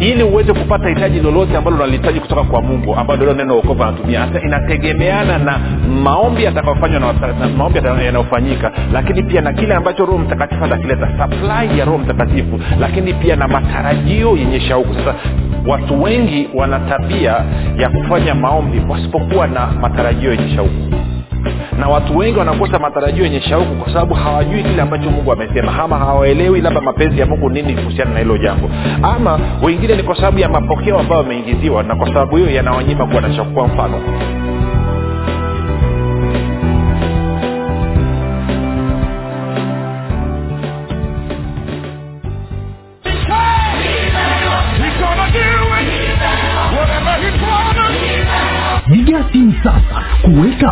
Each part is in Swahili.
ili uweze kupata hitaji lolote ambalo unalihitaji kutoka kwa mungu ambalo ndilo neno wokovu anatumia. Hata inategemeana na maombi yatakayofanywa na, na maombi yanayofanyika lakini pia na kile ambacho roho mtakatifu atakileta supply ya roho mtakatifu lakini pia na matarajio yenye shauku. Sasa watu wengi wana tabia ya kufanya maombi wasipokuwa na matarajio yenye shauku na watu wengi wanakosa matarajio yenye shauku kwa sababu hawajui kile ambacho mungu amesema ama hawaelewi labda mapenzi ya mungu nini kuhusiana na hilo jambo. Ama wengine ni kwa sababu ya mapokeo ambayo wameingiziwa na kwa sababu hiyo yanawanyima kuwa na shauku kwa mfano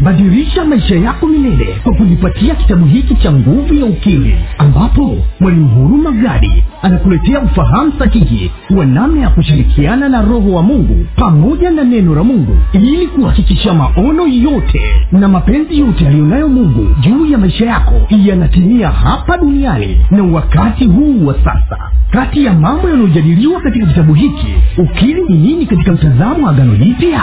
badilisha maisha yako milele kwa kujipatia kitabu hiki cha nguvu ya ukimwi ambapo mwalimu huruma gadi anakuletea ufahamu sahihi wa namna ya kushirikiana na roho wa mungu pamoja na neno la mungu ili kuhakikisha maono yote na mapenzi yote yaliyonayo mungu juu ya maisha yako yanatimia hapa duniani na wakati huu wa sasa. Kati ya mambo yanayojadiliwa katika kitabu hiki ukili ni nini katika mtazamo wa agano jipya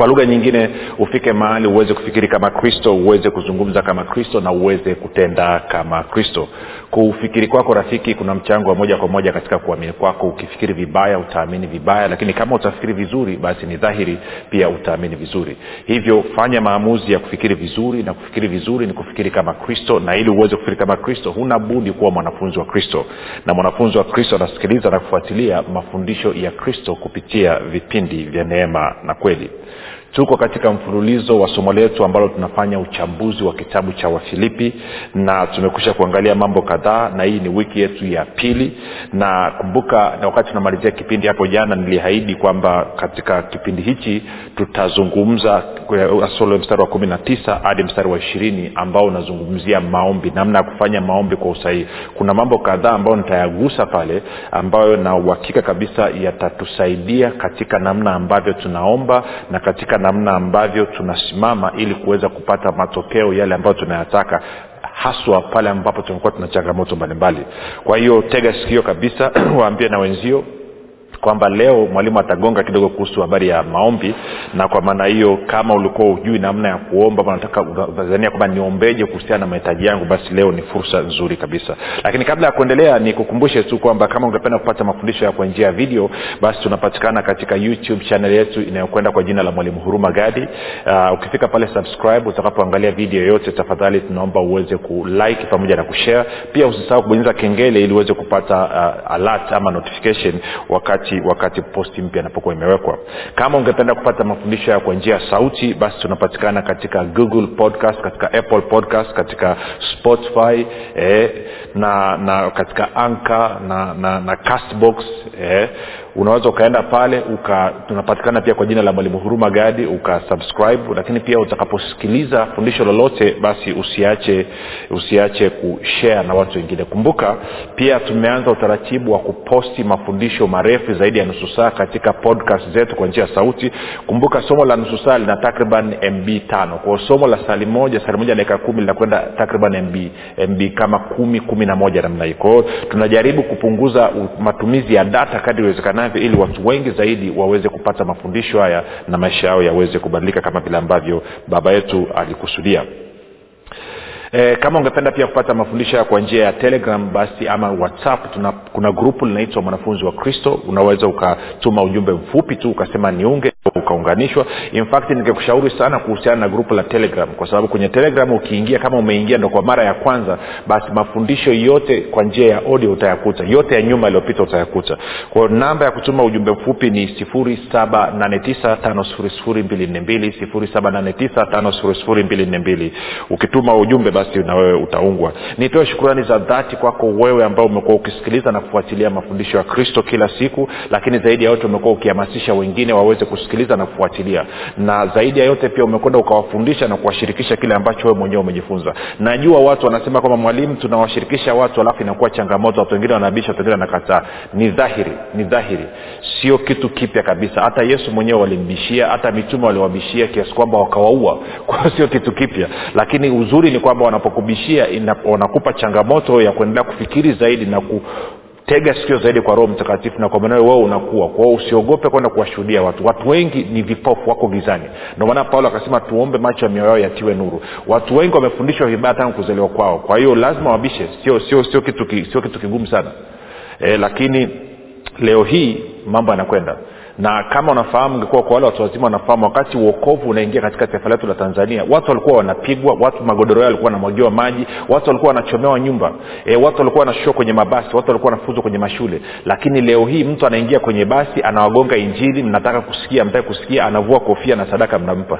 kwa lugha nyingine ufike mahali uweze kufikiri kama kristo uweze kuzungumza kama kristo na uweze kutenda kama kristo. Kufikiri kwako rafiki kuna mchango wa moja kwa moja katika kuamini kwako. Ukifikiri vibaya utaamini vibaya lakini kama utafikiri vizuri basi ni dhahiri pia utaamini vizuri. Hivyo fanya maamuzi ya kufikiri vizuri na kufikiri vizuri ni kufikiri kama kristo na ili uweze kufikiri kama kristo huna budi kuwa mwanafunzi wa kristo. Na mwanafunzi wa kristo anasikiliza na kufuatilia mafundisho ya kristo kupitia vipindi vya neema na kweli tuko katika mfululizo wa somo letu ambalo tunafanya uchambuzi wa kitabu cha wafilipi na tumekwisha kuangalia mambo kadhaa na hii ni wiki yetu ya pili. Na kumbuka na wakati tunamalizia kipindi hapo jana niliahidi kwamba katika kipindi hichi tutazungumza mstari wa kumi na tisa hadi mstari wa ishirini ambao unazungumzia maombi namna ya kufanya maombi kwa usahihi. Kuna mambo kadhaa ambayo nitayagusa pale ambayo na uhakika kabisa yatatusaidia katika namna ambavyo tunaomba na katika namna ambavyo tunasimama ili kuweza kupata matokeo yale ambayo tunayataka haswa pale ambapo tumekuwa tuna changamoto mbalimbali. Kwa hiyo tega sikio kabisa waambie na wenzio kwamba leo mwalimu atagonga kidogo kuhusu habari ya maombi na kwa maana hiyo kama ulikuwa ujui namna ya kuomba nataka unadhania kwamba niombeje kuhusiana na mahitaji yangu basi leo ni fursa nzuri kabisa. Lakini kabla ya kuendelea nikukumbushe tu kwamba kama ungependa kupata mafundisho ya kwa njia ya video basi tunapatikana katika youtube channel yetu inayokwenda kwa jina la mwalimu huruma gadi. Uh, ukifika pale subscribe utakapoangalia video yote tafadhali tunaomba uweze kulike pamoja na kushare. Pia usisahau kubonyeza kengele ili uweze kupata uh, alert ama notification wakati wakati wakati posti mpya inapokuwa imewekwa. Kama ungependa kupata mafundisho ya kwa njia ya sauti basi tunapatikana katika google podcast katika apple podcast katika spotify eh, na na katika anka na na, na castbox eh, unaweza ukaenda pale uka tunapatikana pia kwa jina la mwalimu huruma gadi ukasubscribe lakini pia utakaposikiliza fundisho lolote basi usiache usiache kushare na watu wengine. Kumbuka pia tumeanza utaratibu wa kuposti mafundisho marefu zaidi ya nusu saa katika podcast zetu kwa njia ya sauti. Kumbuka somo la nusu saa lina takriban mb tano. Kwao somo la sali moja sali moja dakika kumi linakwenda takriban mb mb kama kumi kumi na moja namna hii. Kwao tunajaribu kupunguza matumizi ya data kadri iwezekanavyo ili watu wengi zaidi waweze kupata mafundisho haya na maisha yao yaweze kubadilika kama vile ambavyo baba yetu alikusudia. E, kama ungependa pia kupata mafundisho haya kwa njia ya telegram basi ama whatsapp tuna, kuna grupu linaitwa mwanafunzi wa kristo. Unaweza ukatuma ujumbe mfupi tu ukasema niunge ukaunganishwa. In fact ningekushauri sana kuhusiana na grupu la telegram kwa sababu kwenye telegram ukiingia kama umeingia ndo kwa mara ya kwanza basi mafundisho yote kwa njia ya audio utayakuta. Yote ya nyuma yaliyopita utayakuta. Kwao namba ya kutuma ujumbe mfupi ni 7895242 ukituma ujumbe basi na wewe utaungwa. Nitoe shukurani za dhati kwako wewe ambao umekuwa ukisikiliza na kufuatilia mafundisho ya kristo kila siku lakini zaidi ya yote umekuwa ukihamasisha wengine waweze kusikiliza na kufuatilia. Na zaidi ya yote pia umekwenda ukawafundisha na kuwashirikisha kile ambacho wewe mwenyewe umejifunza. Najua watu wanasema kwamba mwalimu tunawashirikisha watu alafu inakuwa changamoto watu wengine wanabisha watu wengine wanakataa. Ni dhahiri ni dhahiri. Sio kitu kipya kabisa. Hata yesu mwenyewe walimbishia hata mitume waliwabishia kiasi kwamba wakawaua. Kwao sio kitu kipya. Lakini uzuri ni kwamba wanapokubishia wanakupa changamoto ya kuendelea kufikiri zaidi na ku tega sikio zaidi kwa roho mtakatifu na kwa maana wewe unakuwa. Kwao usiogope kwenda kuwashuhudia watu. Watu wengi ni vipofu wako gizani. Ndio maana paulo akasema tuombe macho ya mioyo yao yatiwe nuru. Watu wengi wamefundishwa vibaya tangu kuzaliwa kwao. Kwa hiyo lazima wabishe. Sio sio sio kitu sio kitu kigumu sana. E, lakini leo hii mambo yanakwenda na kama unafahamu ingekuwa kwa wale watu wazima wanafahamu wakati uokovu unaingia katika taifa letu la tanzania watu walikuwa wanapigwa watu magodoro yao walikuwa wanamwagiwa maji watu walikuwa wanachomewa nyumba e, watu walikuwa wanashushwa kwenye mabasi watu walikuwa wanafuzwa kwenye mashule. Lakini leo hii mtu anaingia kwenye basi anawagonga injili mnataka kusikia mtaki kusikia anavua kofia na sadaka mnampa.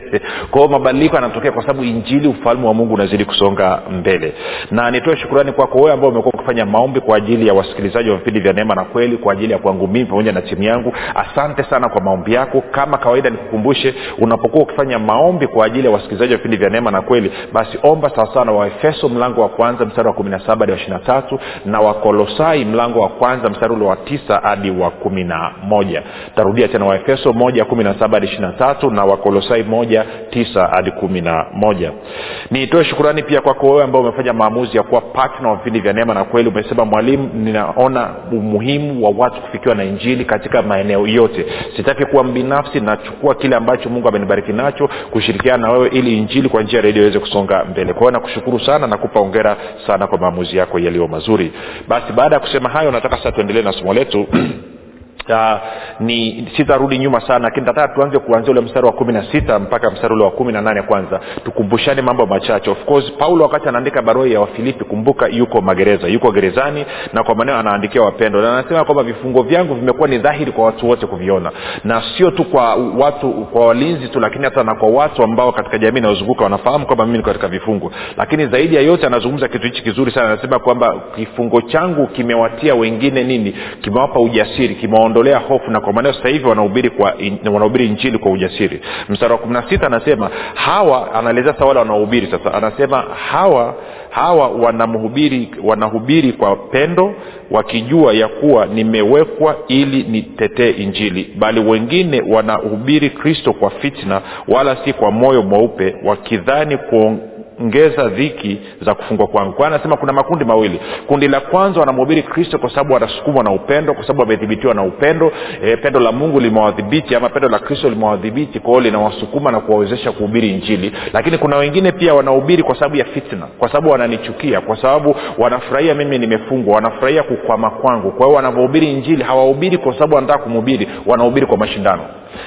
Kwao mabadiliko yanatokea kwa sababu injili ufalme wa mungu unazidi kusonga mbele. Na nitoe shukurani kwako wewe ambao umekuwa ukifanya maombi kwa ajili ya wasikilizaji wa vipindi vya neema na kweli kwa ajili ya kwangu mimi pamoja na timu yangu asante sana kwa maombi yako. Kama kawaida nikukumbushe unapokuwa ukifanya maombi kwa ajili ya wasikilizaji wa vipindi vya neema na kweli basi omba sawasawa na waefeso mlango wa kwanza mstari wa kumi na saba hadi wa ishiri na wakolosai mlango wa kwanza mstari ule wa tisa hadi wa kumi na moja. Tarudia tena waefeso moja kumi na saba hadi ishiri wakolosai moja tisa hadi kumi na shukurani pia kwako wewe ambao umefanya maamuzi ya kuwa patna wa vipindi vya neema na kweli. Umesema mwalimu ninaona umuhimu wa watu kufikiwa na injili katika maeneo yote. Sitaki kuwa mbinafsi nachukua kile ambacho mungu amenibariki nacho kushirikiana na wewe ili injili kwa njia redio iweze kusonga mbele. Kwa hiyo nakushukuru sana nakupa ongera sana kwa maamuzi yako yaliyo mazuri. Basi baada ya kusema hayo nataka sasa tuendelee na somo letu Uh, ni sitarudi nyuma sana lakini nataka tuanze kuanzia ule mstari wa kumi na sita mpaka mstari ule wa kumi na nane kwanza. Tukumbushane mambo machache. Of course paulo wakati anaandika barua ya wafilipi kumbuka yuko magereza yuko gerezani na kwa maneo anaandikia wapendo na anasema kwamba vifungo vyangu vimekuwa ni dhahiri kwa watu wote kuviona. Na sio tu kwa watu kwa walinzi tu lakini hata na kwa watu ambao katika jamii inayozunguka wanafahamu kwamba mimi niko katika vifungo. Lakini zaidi ya yote anazungumza kitu hichi kizuri sana anasema kwamba kifungo changu kimewatia wengine nini? Kimewapa ujasiri kimewaondoa kuondolea hofu na kwa maneo sasa hivi wanahubiri wanahubiri injili kwa ujasiri. Mstari wa kumi na sita anasema hawa anaelezea sa wale wanaohubiri sasa anasema hawa hawa wanamhubiri wanahubiri kwa pendo wakijua ya kuwa nimewekwa ili nitetee injili. Bali wengine wanahubiri kristo kwa fitna wala si kwa moyo mweupe wakidhani kuong ongeza dhiki za kufungwa kwangu kwa anasema kuna makundi mawili. Kundi la kwanza wanamhubiri kristo kwa sababu wanasukumwa na upendo kwa sababu wamedhibitiwa na upendo. E, pendo la mungu limewadhibiti ama pendo la kristo limewadhibiti kwao linawasukuma na kuwawezesha kuhubiri injili. Lakini kuna wengine pia wanahubiri kwa sababu ya fitna kwa sababu wananichukia kwa sababu wanafurahia mimi nimefungwa wanafurahia kukwama kwangu. Kwa hiyo wanavyohubiri injili hawahubiri kwa sababu wanataka kumhubiri wanahubiri kwa mashindano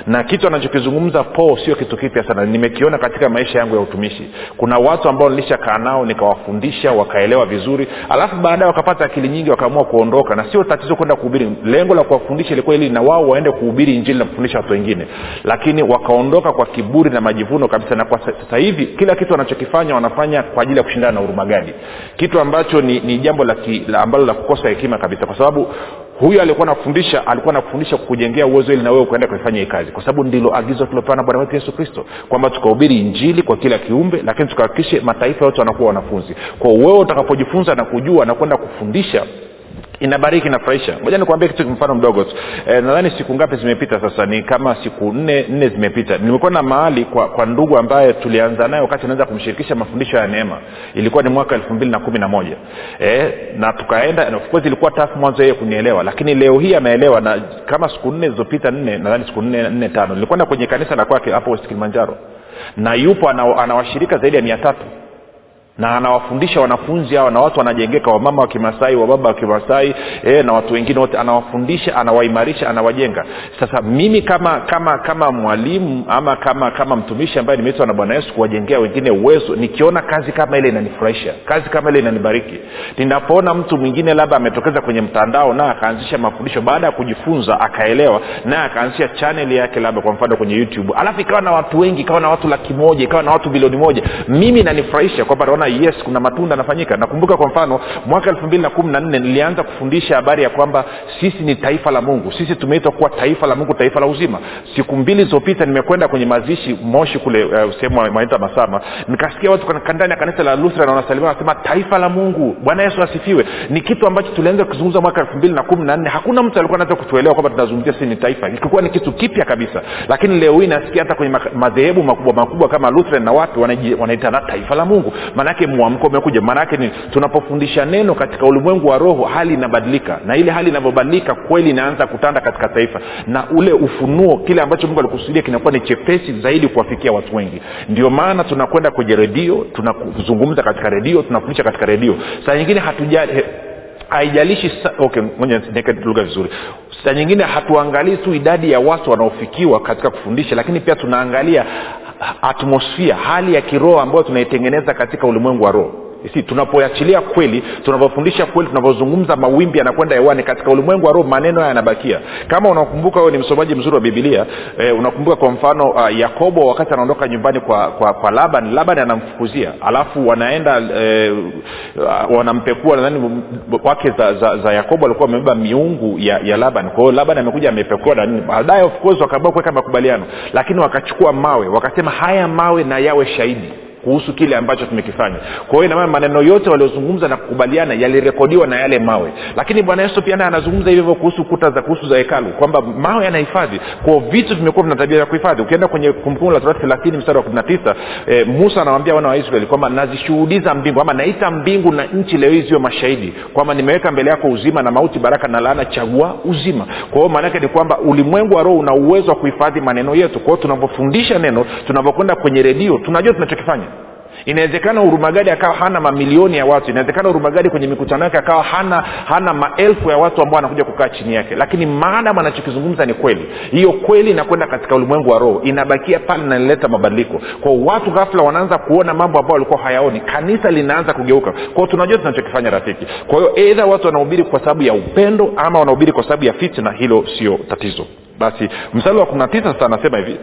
na kitu anachokizungumza paul sio kitu kipya sana. Nimekiona katika maisha yangu ya utumishi. Kuna watu ambao nilishakaa nao nikawafundisha wakaelewa vizuri. Alafu baadaye wakapata akili nyingi wakaamua kuondoka. Na sio tatizo kwenda kuhubiri. Lengo la kuwafundisha ilikuwa ili na wao waende kuhubiri injili na kufundisha watu wengine. Lakini wakaondoka kwa kiburi na majivuno kabisa. Na kwa sasa hivi kila kitu wanachokifanya wanafanya kwa ajili ya kushindana na urumagadi kitu ambacho ni, ni jambo la, ki, la ambalo la kukosa hekima kabisa. Kwa sababu huyu alikuwa nakufundisha alikuwa nakufundisha kukujengea uwezo ili na wewe ukaenda kuifanya hii kazi. Kwa sababu ndilo agizo tuliopewa na bwana wetu yesu kristo kwamba tukahubiri injili kwa kila kiumbe lakini tukahakikishe mataifa yote wanakuwa wanafunzi. Kwa wewe utakapojifunza na kujua na kwenda kufundisha inabariki inafurahisha. Moja nikuambia kitu mfano mdogo tu. E, nadhani siku ngapi zimepita sasa? Ni kama siku nne nne zimepita. Nimekuwa na mahali kwa, kwa ndugu ambaye tulianza naye wakati naweza kumshirikisha mafundisho ya neema. Ilikuwa ni mwaka elfu mbili na kumi na moja. E, na tukaenda of ilikuwa tafu mwanzo yeye kunielewa. Lakini leo hii ameelewa na kama siku nne zilizopita nne nadhani siku nne nne tano. Nilikwenda kwenye kanisa la kwake hapo west kilimanjaro. Na yupo anawashirika zaidi ya mia tatu na anawafundisha wanafunzi hawa na watu wanajengeka wamama wa kimasai wababa wa kimasai e, na watu wengine wote anawafundisha anawaimarisha anawajenga. Sasa mimi kama kama kama mwalimu ama kama kama mtumishi ambaye nimeitwa na bwana yesu kuwajengea wengine uwezo nikiona kazi kama ile inanifurahisha kazi kama ile inanibariki. Ninapoona mtu mwingine labda ametokeza kwenye mtandao naye akaanzisha mafundisho baada ya kujifunza akaelewa naye akaanzisha chaneli yake labda kwa mfano kwenye youtube alafu ikawa na watu wengi ikawa na watu laki moja ikawa na watu bilioni moja mimi nanifurahisha kwamba naona yes kuna matunda yanafanyika. Nakumbuka kwa mfano mwaka elfu mbili na kumi na nne nilianza kufundisha habari ya kwamba sisi ni taifa la mungu. Sisi tumeitwa kuwa taifa la mungu taifa la uzima. Siku mbili zilizopita nimekwenda kwenye mazishi moshi kule uh, sehemu wanaita masama. Nikasikia watu ndani ya kanisa la luthran wanasalimia wanasema taifa la mungu bwana yesu asifiwe. Ni kitu ambacho tulianza kuzungumza mwaka elfu mbili na kumi na nne. Hakuna mtu alikuwa anaweza kutuelewa kwamba tunazungumzia sisi ni taifa. Kilikuwa ni kitu kipya kabisa. Lakini leo hii nasikia hata kwenye madhehebu makubwa makubwa kama luthran na watu wanaitana taifa la mungu maanake mwamko umekuja. Maanaake ni tunapofundisha neno katika ulimwengu wa roho hali inabadilika. Na ile hali inavyobadilika kweli inaanza kutanda katika taifa. Na ule ufunuo kile ambacho mungu alikusudia kinakuwa ni chepesi zaidi kuwafikia watu wengi. Ndio maana tunakwenda kwenye redio tunazungumza katika redio tunafundisha katika redio. Saa nyingine hatujali haijalishi okay lugha vizuri. Saa nyingine hatuangalii tu idadi ya watu wanaofikiwa katika kufundisha lakini pia tunaangalia atmosfia hali ya kiroho ambayo tunaitengeneza katika ulimwengu wa roho tunapoachilia kweli tunavyofundisha kweli tunavyozungumza mawimbi yanakwenda hewani katika ulimwengu wa roho maneno haya yanabakia. Kama unakumbuka ni msomaji mzuri wa bibilia eh, unakumbuka kwa mfano uh, yakobo wakati anaondoka nyumbani kwa, kwa, kwa laban laban anamfukuzia alafu wanaenda eh, wanampekua nadhani wake za, za, za yakobo alikuwa wamebeba miungu ya, ya laban. Kwa hiyo laban amekuja amepekua na baadaye of wakaamua kuweka makubaliano lakini wakachukua mawe wakasema haya mawe na yawe shahidi kuhusu kile ambacho tumekifanya. Kwa hiyo inamaana maneno yote waliozungumza na kukubaliana yalirekodiwa na yale mawe. Lakini bwana yesu pia naye anazungumza hivyo kuhusu kuta za kuhusu za hekalu kwamba mawe yanahifadhi. Kwao vitu vimekuwa vina tabia ya kuhifadhi. Ukienda kwenye kumbukumbu la torati thelathini mstari wa kumi na tisa e, musa anawambia wana wa israeli kwamba nazishuhudiza mbingu ama naita mbingu na nchi leo hii ziwe mashahidi kwamba nimeweka mbele yako uzima na mauti baraka na laana chagua uzima. Kwa hiyo maanaake ni kwamba ulimwengu wa roho una uwezo wa kuhifadhi maneno yetu. Kwao tunavyofundisha neno tunavyokwenda kwenye redio tunajua tunachokifanya inawezekana hurumagadi akawa hana mamilioni ya watu. Inawezekana hurumagadi kwenye mikutano yake akawa hana hana maelfu ya watu ambao wanakuja kukaa chini yake. Lakini maadam anachokizungumza ni kweli. Hiyo kweli inakwenda katika ulimwengu wa roho. Inabakia pale na inaleta mabadiliko. Kwao watu ghafla wanaanza kuona mambo ambayo walikuwa hayaoni. Kanisa linaanza kugeuka. Kwao tunajua tunachokifanya rafiki. Kwa hiyo eidha watu wanahubiri kwa sababu ya upendo ama wanahubiri kwa sababu ya fitna hilo sio tatizo. Basi mstari wa kumi na tisa sasa anasema hivi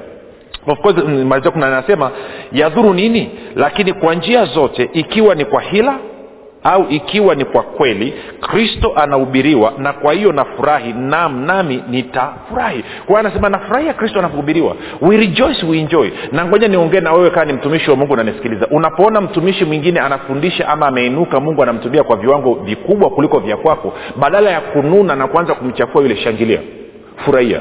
of course malizia kuna anasema yadhuru nini? Lakini kwa njia zote ikiwa ni kwa hila au ikiwa ni kwa kweli kristo anahubiriwa na kwa hiyo nafurahi nam nami nitafurahi. Kwa anasema nafurahia kristo anapohubiriwa we rejoice we enjoy. Na ngoja niongee na wewe kaa ni mtumishi wa mungu unanisikiliza. Unapoona mtumishi mwingine anafundisha ama ameinuka mungu anamtumia kwa viwango vikubwa kuliko vya kwako badala ya kununa na kuanza kumchafua yule shangilia furahia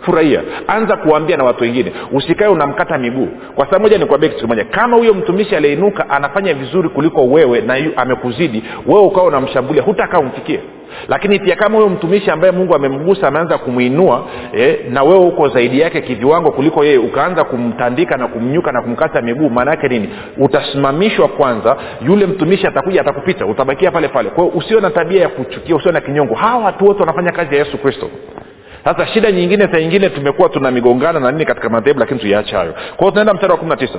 furahia. Anza kuwaambia na watu wengine usikae unamkata miguu. Kwa sababu moja nikuambia kitu kimoja kama huyo mtumishi aliyeinuka anafanya vizuri kuliko wewe na yu, amekuzidi wewe ukawa unamshambulia hutakaa umfikie. Lakini pia kama huyo mtumishi ambaye mungu amemgusa ameanza kumwinua eh, na wewe uko zaidi yake kiviwango kuliko yeye ukaanza kumtandika na kumnyuka na kumkata miguu maana yake nini? Utasimamishwa kwanza yule mtumishi atakuja atakupita utabakia pale pale. Kwao usio na tabia ya kuchukia usio na kinyongo. Hawa watu wote wanafanya kazi ya yesu kristo sasa shida nyingine saa nyingine tumekuwa tuna migongana na nini katika madhehebu lakini tuiache hayo kwa hiyo tunaenda mstari wa kumi na tisa.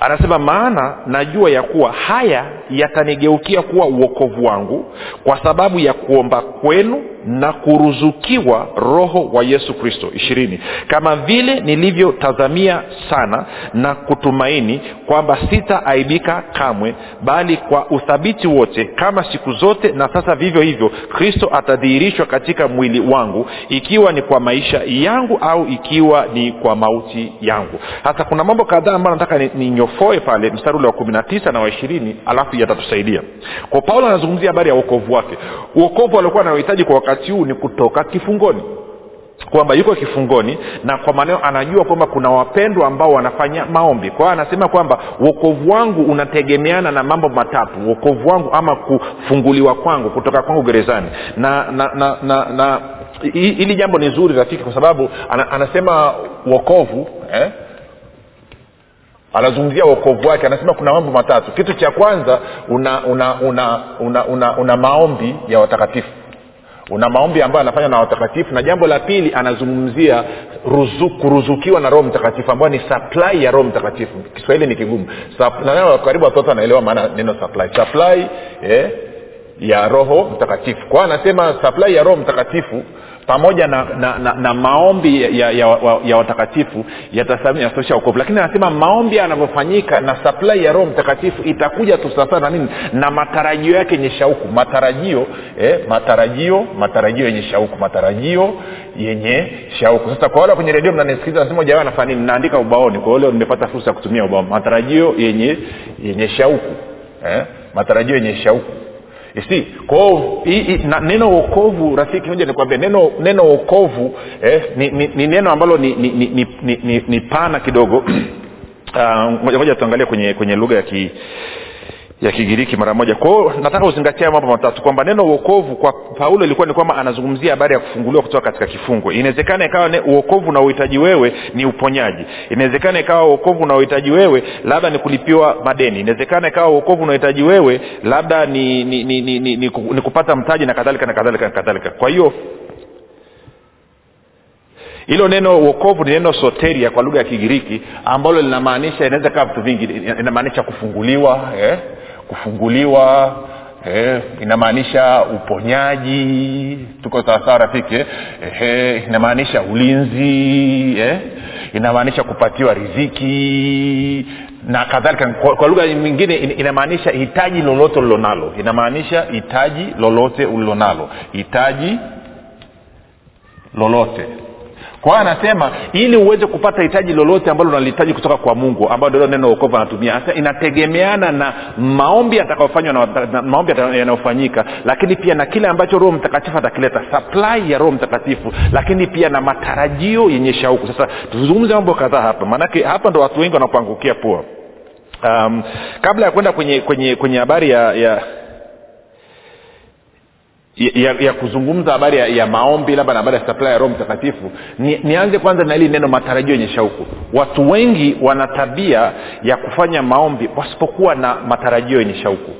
Anasema maana najua ya kuwa haya yatanigeukia kuwa uokovu wangu kwa sababu ya kuomba kwenu na kuruzukiwa roho wa yesu kristo ishirini. Kama vile nilivyotazamia sana na kutumaini kwamba sitaaibika kamwe bali kwa uthabiti wote kama siku zote na sasa vivyo hivyo kristo atadhihirishwa katika mwili wangu ikiwa ni kwa maisha yangu au ikiwa ni kwa mauti yangu. Sasa kuna mambo kadhaa ambayo nataka ninyofoe ni pale mstari ule wa kumi na tisa na wa ishirini alafu yatatusaidia. Kwa paulo anazungumzia habari ya uokovu wake. Uokovu aliokuwa anaohitaji kwa wakati huu ni kutoka kifungoni. Kwamba yuko kifungoni na kwa maneno anajua kwamba kuna wapendwa ambao wanafanya maombi. Kwa hiyo anasema kwamba uokovu wangu unategemeana na mambo matatu. Uokovu wangu ama kufunguliwa kwangu kutoka kwangu gerezani. Na na na, na, na hili jambo ni zuri rafiki kwa sababu ana, anasema uokovu eh? anazungumzia uokovu wake anasema kuna mambo matatu. Kitu cha kwanza una una una una, una, una maombi ya watakatifu una maombi ambayo anafanywa na watakatifu. Na jambo la pili anazungumzia ruzu, kuruzukiwa na roho mtakatifu ambayo ni supply ya roho mtakatifu. Kiswahili ni kigumu. Karibu watoto anaelewa maana neno supply. Supply eh, ya roho mtakatifu. Kwao anasema supply ya roho mtakatifu pamoja na, na, na, na maombi ya, ya, ya, ya watakatifu yatasababisha ukovu lakini anasema maombi yanavyofanyika na supply ya roho mtakatifu itakuja tu sasa na nini? Na matarajio yake yenye shauku. Matarajio eh, matarajio matarajio yenye shauku matarajio yenye shauku. Sasa kwa wale kwenye redio mnanisikiliza nasema jawa nafanya nini? Naandika ubaoni. Kwa leo nimepata fursa ya kutumia ubao matarajio yenye yenye shauku eh, matarajio yenye shauku si kwao neno uokovu rafiki moja nikwambia neno neno uokovu eh, ni, ni, ni neno ambalo ni, ni, ni, ni, ni, ni, pana kidogo. Ngoja uh, tuangalie kwenye kwenye lugha ya ki ya kigiriki mara moja. Kwao nataka uzingatia mambo matatu kwamba neno uokovu kwa paulo ilikuwa ni kwamba anazungumzia habari ya kufunguliwa kutoka katika kifungo. Inawezekana ikawa uokovu unaohitaji wewe ni uponyaji. Inawezekana ikawa uokovu unaohitaji wewe labda ni kulipiwa madeni. Inawezekana ikawa uokovu unaohitaji wewe labda ni ni, ni, ni, ni, ni, ni kupata mtaji na kadhalika na kadhalika na kadhalika. Kwa hiyo hilo neno uokovu ni neno soteria kwa lugha ya kigiriki ambalo linamaanisha inaweza kaa vitu vingi. Inamaanisha kufunguliwa eh? Kufunguliwa eh, inamaanisha uponyaji tuko sawasawa rafiki eh? Eh, inamaanisha ulinzi eh? inamaanisha kupatiwa riziki na kadhalika kwa, kwa lugha nyingine inamaanisha hitaji lolote ulilonalo inamaanisha hitaji lolote ulilonalo hitaji lolote kwa hiyo anasema ili uweze kupata hitaji lolote ambalo unalihitaji kutoka kwa mungu ambayo ndio neno okovu anatumia. Sasa inategemeana na maombi yatakayofanywa na, na maombi yanayofanyika lakini pia na kile ambacho roho mtakatifu atakileta supply ya roho mtakatifu lakini pia na matarajio yenye shauku. Sasa tuzungumze mambo kadhaa hapa maanake hapa ndo watu wengi wanapoangukia pua um, kabla ya kwenda kwenye kwenye kwenye habari ya, ya ya, ya kuzungumza habari ya, ya maombi labda na habari ya supply ya roho mtakatifu ni, nianze kwanza na hili neno matarajio yenye shauku. Watu wengi wana tabia ya kufanya maombi wasipokuwa na matarajio yenye shauku.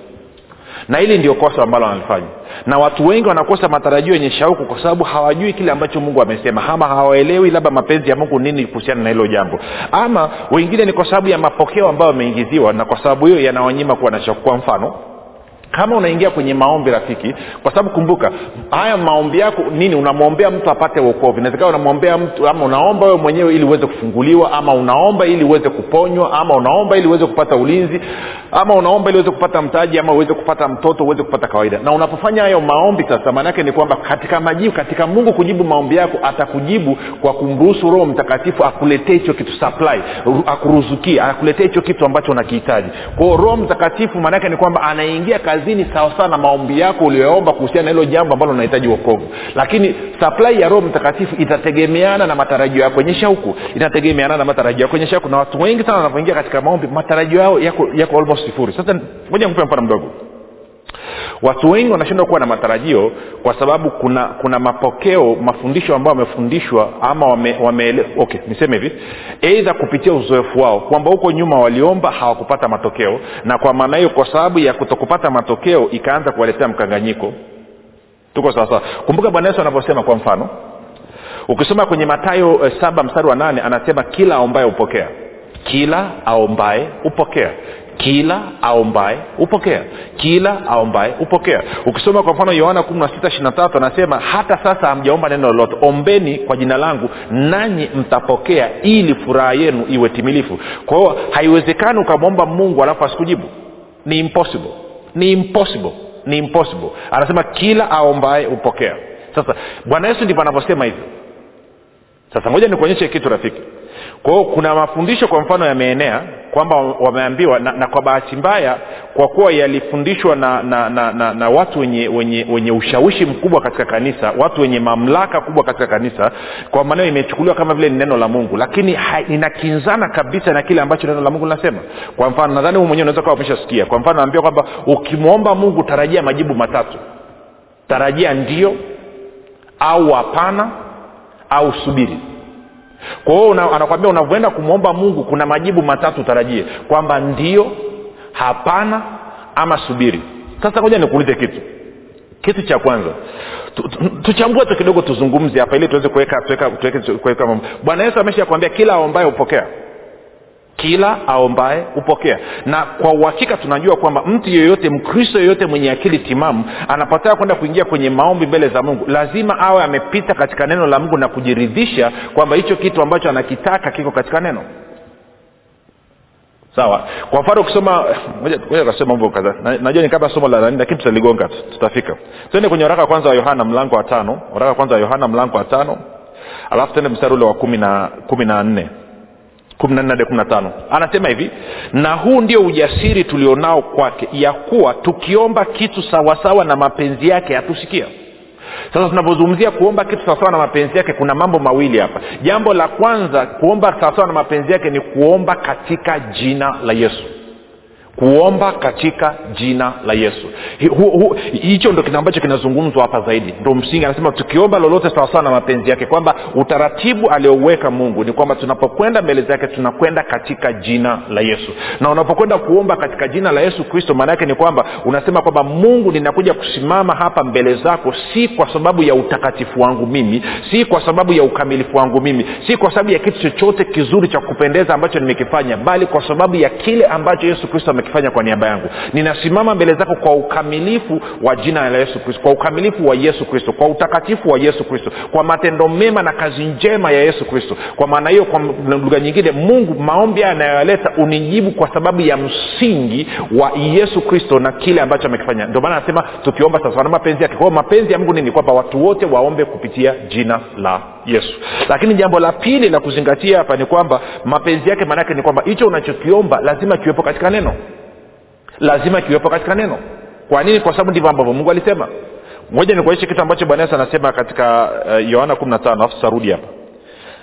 Na hili ndio kosa ambalo wanalifanya. Na watu wengi wanakosa matarajio yenye shauku kwa sababu hawajui kile ambacho mungu amesema ama hawaelewi labda mapenzi ya mungu nini kuhusiana na hilo jambo. Ama wengine ni kwa sababu ya mapokeo ambayo wameingiziwa na kwa sababu hiyo yanawanyima kuwa na shauku. Kwa mfano kama unaingia kwenye maombi rafiki kwa sababu kumbuka haya maombi yako nini unamwombea mtu apate uokovu inawezekana unamwombea mtu ama unaomba wewe mwenyewe ili uweze kufunguliwa ama unaomba ili uweze kuponywa ama unaomba ili uweze kupata ulinzi ama unaomba ili uweze kupata mtaji ama uweze kupata mtoto uweze kupata kawaida. Na unapofanya hayo maombi sasa maanaake ni kwamba katika majibu katika mungu kujibu maombi yako atakujibu kwa kumruhusu roho mtakatifu akuletee hicho kitu supply akuruzukie akuletee hicho kitu ambacho unakihitaji. Kwao roho mtakatifu maanaake ni kwamba anaingia kazini sawasawa na maombi yako uliyoomba kuhusiana na hilo jambo ambalo unahitaji wokovu lakini supply ya roho mtakatifu itategemeana na matarajio yako yenye shauku. Itategemeana na matarajio yako yenye shauku. Na watu wengi sana wanapoingia katika maombi matarajio yao yako, yako almost sifuri. Sasa moja nikupe mfano mdogo watu wengi wanashindwa kuwa na matarajio kwa sababu kuna kuna mapokeo mafundisho ambayo wamefundishwa ama wame, wame okay niseme hivi. Eidha kupitia uzoefu wao kwamba huko nyuma waliomba hawakupata matokeo na kwa maana hiyo kwa sababu ya kutokupata matokeo ikaanza kuwaletea mkanganyiko. Tuko sawasawa kumbuka bwana yesu anavyosema kwa mfano ukisoma kwenye matayo eh, saba mstari wa nane anasema kila aombaye hupokea. Kila aombaye hupokea kila aombaye hupokea kila aombaye hupokea ukisoma kwa mfano yohana kumi na sita ishiri tatu anasema hata sasa hamjaomba neno lolote. Ombeni kwa jina langu nanyi mtapokea ili furaha yenu iwe timilifu. Kwa hiyo haiwezekani ukamwomba mungu alafu asikujibu. Ni impossible. Ni impossible. Ni impossible. Anasema kila aombaye hupokea sasa bwana yesu ndivyo anavyosema hivyo. Sasa moja nikuonyeshe kitu rafiki kwa hiyo kuna mafundisho kwa mfano yameenea kwamba wameambiwa na, na kwa bahati mbaya kwa kuwa yalifundishwa na na, na, na na watu wenye, wenye wenye ushawishi mkubwa katika kanisa watu wenye mamlaka kubwa katika kanisa kwa maneo imechukuliwa kama vile ni neno la mungu. Lakini inakinzana kabisa na kile ambacho neno la mungu linasema. Kwa mfano nadhani huu mwenyewe unaweza kawa umeshasikia. Kwa mfano naambia kwamba ukimwomba mungu tarajia majibu matatu. Tarajia ndio au hapana au subiri kwa hiyo anakwambia unavyoenda kumwomba mungu kuna majibu matatu utarajie. Kwamba ndio hapana ama subiri. Sasa ngoja nikuulize kitu. Kitu cha kwanza. Tu- tu- tuchambue tu kidogo tuzungumze hapa ili tuweze kuweka bwana yesu amesha kuambia kila aombaye hupokea kila aombaye hupokea. Na kwa uhakika tunajua kwamba mtu yeyote mkristo yeyote mwenye akili timamu anapotaka kwenda kuingia kwenye maombi mbele za mungu lazima awe amepita katika neno la mungu na kujiridhisha kwamba hicho kitu ambacho anakitaka kiko katika neno. Sawa? Kwa mfano ukisoma ngoja mambo kadhaa. Najua ni somo la nani lakini tutaligonga tutafika. Tuende kwenye waraka wa kwanza wa yohana mlango wa tano. Waraka kwanza wa yohana mlango wa tano. Alafu tuende mstari ule wa kumi na nne kumi na nne hadi kumi na tano. Anasema hivi na huu ndio ujasiri tulionao kwake ya kuwa tukiomba kitu sawasawa na mapenzi yake hatusikia. Sasa tunapozungumzia kuomba kitu sawasawa na mapenzi yake kuna mambo mawili hapa. Jambo la kwanza kuomba sawasawa na mapenzi yake ni kuomba katika jina la yesu kuomba katika jina la yesu. Hicho ndo kile ambacho kinazungumzwa hapa zaidi. Ndo msingi anasema tukiomba lolote sawasawa na mapenzi yake kwamba utaratibu aliouweka mungu ni kwamba tunapokwenda mbele zake tunakwenda katika jina la yesu. Na unapokwenda kuomba katika jina la yesu kristo maana yake ni kwamba unasema kwamba mungu ninakuja kusimama hapa mbele zako si kwa sababu ya utakatifu wangu mimi si kwa sababu ya ukamilifu wangu mimi si kwa sababu ya kitu chochote kizuri cha kupendeza ambacho nimekifanya bali kwa sababu ya kile ambacho yesu kristo amekifanya kwa niaba yangu. Ninasimama mbele zako kwa ukamilifu wa jina la yesu kristo kwa ukamilifu wa yesu kristo kwa utakatifu wa yesu kristo kwa matendo mema na kazi njema ya yesu kristo. Kwa maana hiyo kwa lugha nyingine mungu maombi haya anayoyaleta unijibu kwa sababu ya msingi wa yesu kristo na kile ambacho amekifanya. Ndio maana anasema tukiomba sasa na mapenzi yake. Kwao mapenzi ya mungu nini kwamba watu wote waombe kupitia jina la yesu. Lakini jambo la pili la kuzingatia hapa ni kwamba mapenzi yake maanaake ni kwamba hicho unachokiomba lazima kiwepo katika neno lazima kiwepo katika neno. Kwa nini? Kwa sababu ndivyo ambavyo mungu alisema. Moja nikuonyeshe kitu ambacho bwana yesu anasema katika uh, yohana kumi na tano tutarudi hapa.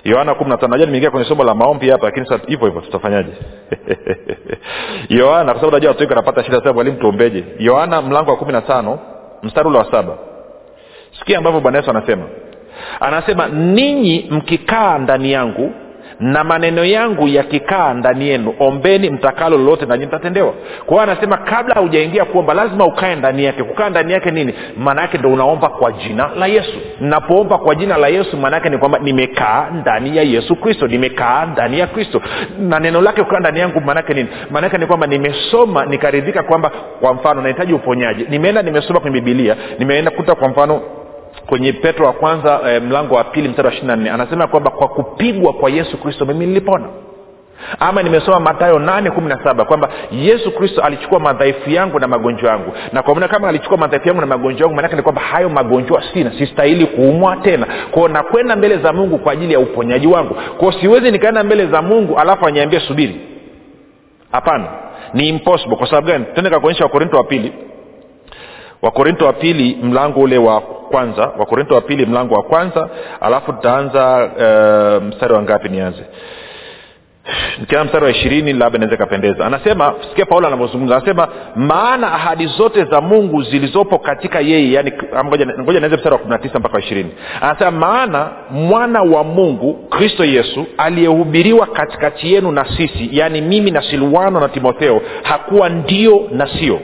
Yohana kumi na tano najua nimeingia kwenye somo la maombi hapa lakini hivyo hivyo tutafanyaje? Yohana kwa sababu najua watu wengi wanapata shida sasa mwalimu tuombeje? Yohana mlango wa kumi na tano mstari ule wa saba. Sikia ambavyo bwana yesu anasema. Anasema ninyi mkikaa ndani yangu na maneno yangu yakikaa ndani yenu ombeni mtakalo lolote nanyi mtatendewa. Kwa anasema kabla haujaingia kuomba lazima ukae ndani yake. Kukaa ndani yake nini? Maana yake ndo unaomba kwa jina la yesu. Napoomba kwa jina la yesu maana ni kwamba nimekaa ndani ya yesu kristo nimekaa ndani ya kristo. Na neno lake kukaa ndani yangu maana nini? Maana ni kwamba nimesoma nikaridhika kwamba kwa mfano nahitaji uponyaji. Nimeenda nimesoma kwenye bibilia nimeenda kuta kwa mfano kwenye petro wa kwanza e, mlango wa pili mstari wa ishiri na nne anasema kwamba kwa kupigwa kwa yesu kristo mimi nilipona. Ama nimesoma matayo nane kumi na saba kwamba yesu kristo alichukua madhaifu yangu na magonjwa yangu. Na kwa maana kama alichukua madhaifu yangu na magonjwa yangu maanake ni kwamba hayo magonjwa sina sistahili kuumwa tena. Kwao nakwenda mbele za mungu kwa ajili ya uponyaji wangu. Kwao siwezi nikaenda mbele za mungu alafu aniambie subiri. Hapana. Ni impossible. Kwa sababu gani? Tende kakuonyesha wakorinto wa pili. Wakorinto wa pili mlango ule wa kwanza wakorinto wa pili mlango wa kwanza alafu tutaanza e, mstari wa ngapi nianze? Nikiana mstari wa ishirini labda inaweza ikapendeza. Anasema sikia paulo anavyozungumza. Anasema maana ahadi zote za mungu zilizopo katika yeye yani ngoja naweze mstari wa kumi na tisa mpaka ishirini. Anasema maana mwana wa mungu kristo yesu aliyehubiriwa katikati yenu na sisi yaani mimi na silwano na timotheo hakuwa ndio na sio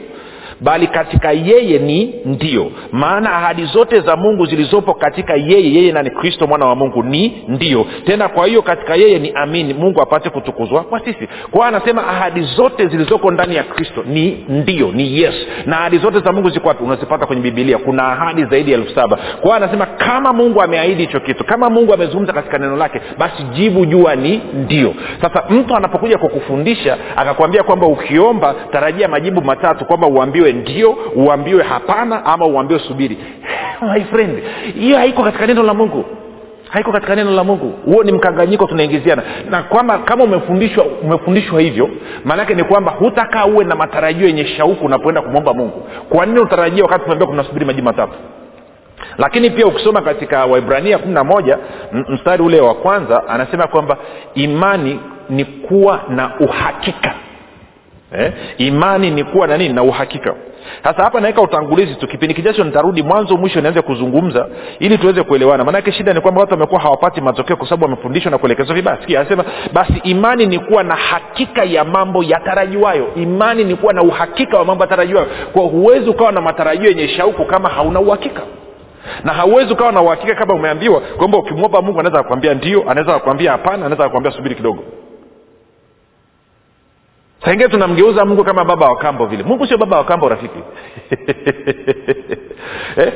bali katika yeye ni ndio. Maana ahadi zote za mungu zilizopo katika yeye yeye nani kristo mwana wa mungu ni ndio. Tena kwa hiyo katika yeye ni amini mungu apate kutukuzwa kwa sisi. Kwa anasema ahadi zote zilizoko ndani ya kristo ni ndio ni yes. Na ahadi zote za mungu ziko unazipata kwenye bibilia kuna ahadi zaidi ya elfu saba. Kwa anasema kama mungu ameahidi hicho kitu kama mungu amezungumza katika neno lake basi jibu jua ni ndio. Sasa mtu anapokuja kukufundisha akakwambia kwamba ukiomba tarajia majibu matatu kwamba uambiwe ndio uambiwe hapana ama uambiwe subiri. My friend hiyo haiko katika neno la mungu. Haiko katika neno la mungu. Huo ni mkanganyiko tunaingiziana. Na kwamba kama umefundishwa umefundishwa hivyo maanake ni kwamba hutakaa uwe na matarajio yenye shauku unapoenda kumwomba mungu. Kwa nini utarajia wakati tunaambia kunasubiri majibu matatu? Lakini pia ukisoma katika waibrania kumi na moja mstari ule wa kwanza anasema kwamba imani ni kuwa na uhakika eh? imani ni kuwa na nini? Na uhakika. Sasa hapa naweka utangulizi tu. Kipindi kijacho nitarudi mwanzo mwisho nianze kuzungumza ili tuweze kuelewana. Maanake shida ni kwamba watu wamekuwa hawapati matokeo kwa sababu wamefundishwa na kuelekezwa vibaya. Sikia anasema basi imani ni kuwa na hakika ya mambo yatarajiwayo. Imani ni kuwa na uhakika wa mambo yatarajiwayo. Kwa huwezi ukawa na matarajio yenye shauku kama hauna uhakika. Na hauwezi ukawa na uhakika kama umeambiwa kwamba ukimwomba mungu anaweza kukwambia ndio anaweza kukwambia hapana anaweza kukwambia subiri kidogo saingine tunamgeuza mungu kama baba wa kambo vile. Mungu sio baba wa kambo rafiki. Eh?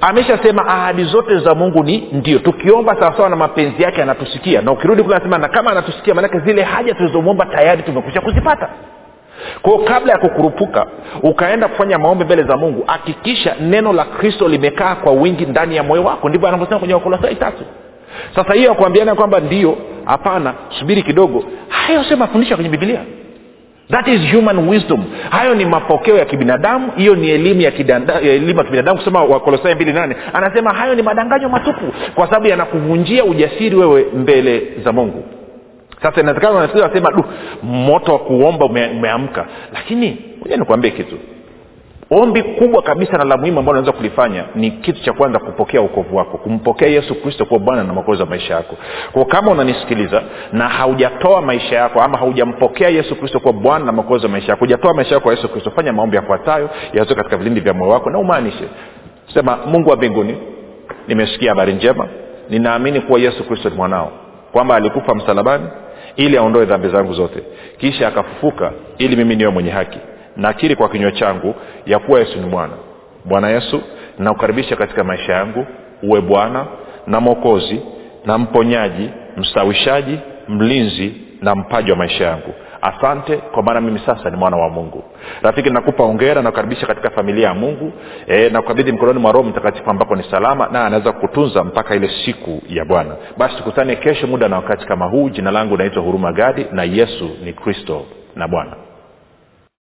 ameshasema ahadi zote za mungu ni ndio. Tukiomba sawasawa na mapenzi yake anatusikia. Na ukirudi kule anasema na kama anatusikia maanake zile haja tulizomwomba tayari tumekwisha kuzipata. Kwao kabla ya kukurupuka ukaenda kufanya maombi mbele za mungu hakikisha neno la kristo limekaa kwa wingi ndani ya moyo wako. Ndivyo anavyosema kwenye wakolosai tatu. Sasa hiyo akuambiana kwamba ndio hapana subiri kidogo. Hayo sio mafundisho kwenye bibilia that is human wisdom. Hayo ni mapokeo ya kibinadamu hiyo ni elimu ya, elimu ya kibinadamu kusema wakolosai mbili nane. Anasema hayo ni madanganyo matupu kwa sababu yanakuvunjia ujasiri wewe mbele za mungu. Sasa inawezekana wasema du moto wa kuomba umeamka. Lakini moja nikuambie kitu ombi kubwa kabisa na la muhimu ambalo unaweza kulifanya ni kitu cha kwanza kupokea ukovu wako kumpokea yesu kristo kuwa bwana na mwokozi wa maisha yako. Kwa kama unanisikiliza na haujatoa maisha yako ama haujampokea yesu kristo kuwa bwana na mwokozi wa maisha yako hujatoa maisha yako kwa yesu kristo fanya maombi yafuatayo yazoe katika vilindi vya moyo wako na umaanishe. Sema mungu wa mbinguni nimesikia habari njema. Ninaamini kuwa yesu kristo ni mwanao kwamba alikufa msalabani ili aondoe dhambi zangu zote. Kisha akafufuka ili mimi niwe mwenye haki nakiri kwa kinywa changu ya kuwa yesu ni bwana. Bwana yesu nakukaribisha katika maisha yangu uwe bwana na mwokozi na mponyaji mstawishaji mlinzi na mpaji wa maisha yangu. Asante kwa maana mimi sasa ni mwana wa mungu. Rafiki nakupa ongera nakukaribisha katika familia ya mungu. E, nakukabidhi mkononi mwa roho mtakatifu ambako ni salama na anaweza kukutunza mpaka ile siku ya bwana. Basi tukutane kesho muda na wakati kama huu. Jina langu naitwa huruma gadi na yesu ni kristo na bwana